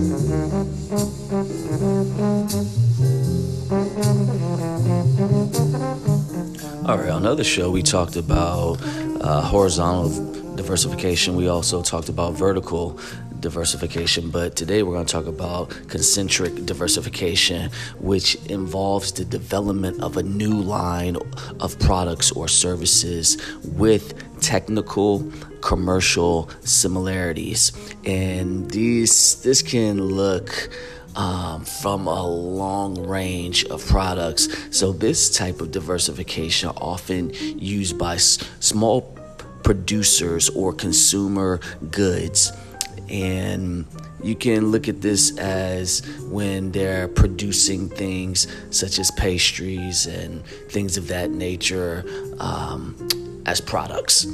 All right, on another show, we talked about uh, horizontal diversification. We also talked about vertical diversification, but today we're going to talk about concentric diversification, which involves the development of a new line of products or services with technical commercial similarities. And these this can look um, from a long range of products. So this type of diversification often used by s- small producers or consumer goods. And you can look at this as when they're producing things such as pastries and things of that nature um, as products.